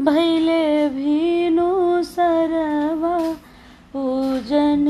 भैले भीनु सरवा पूजन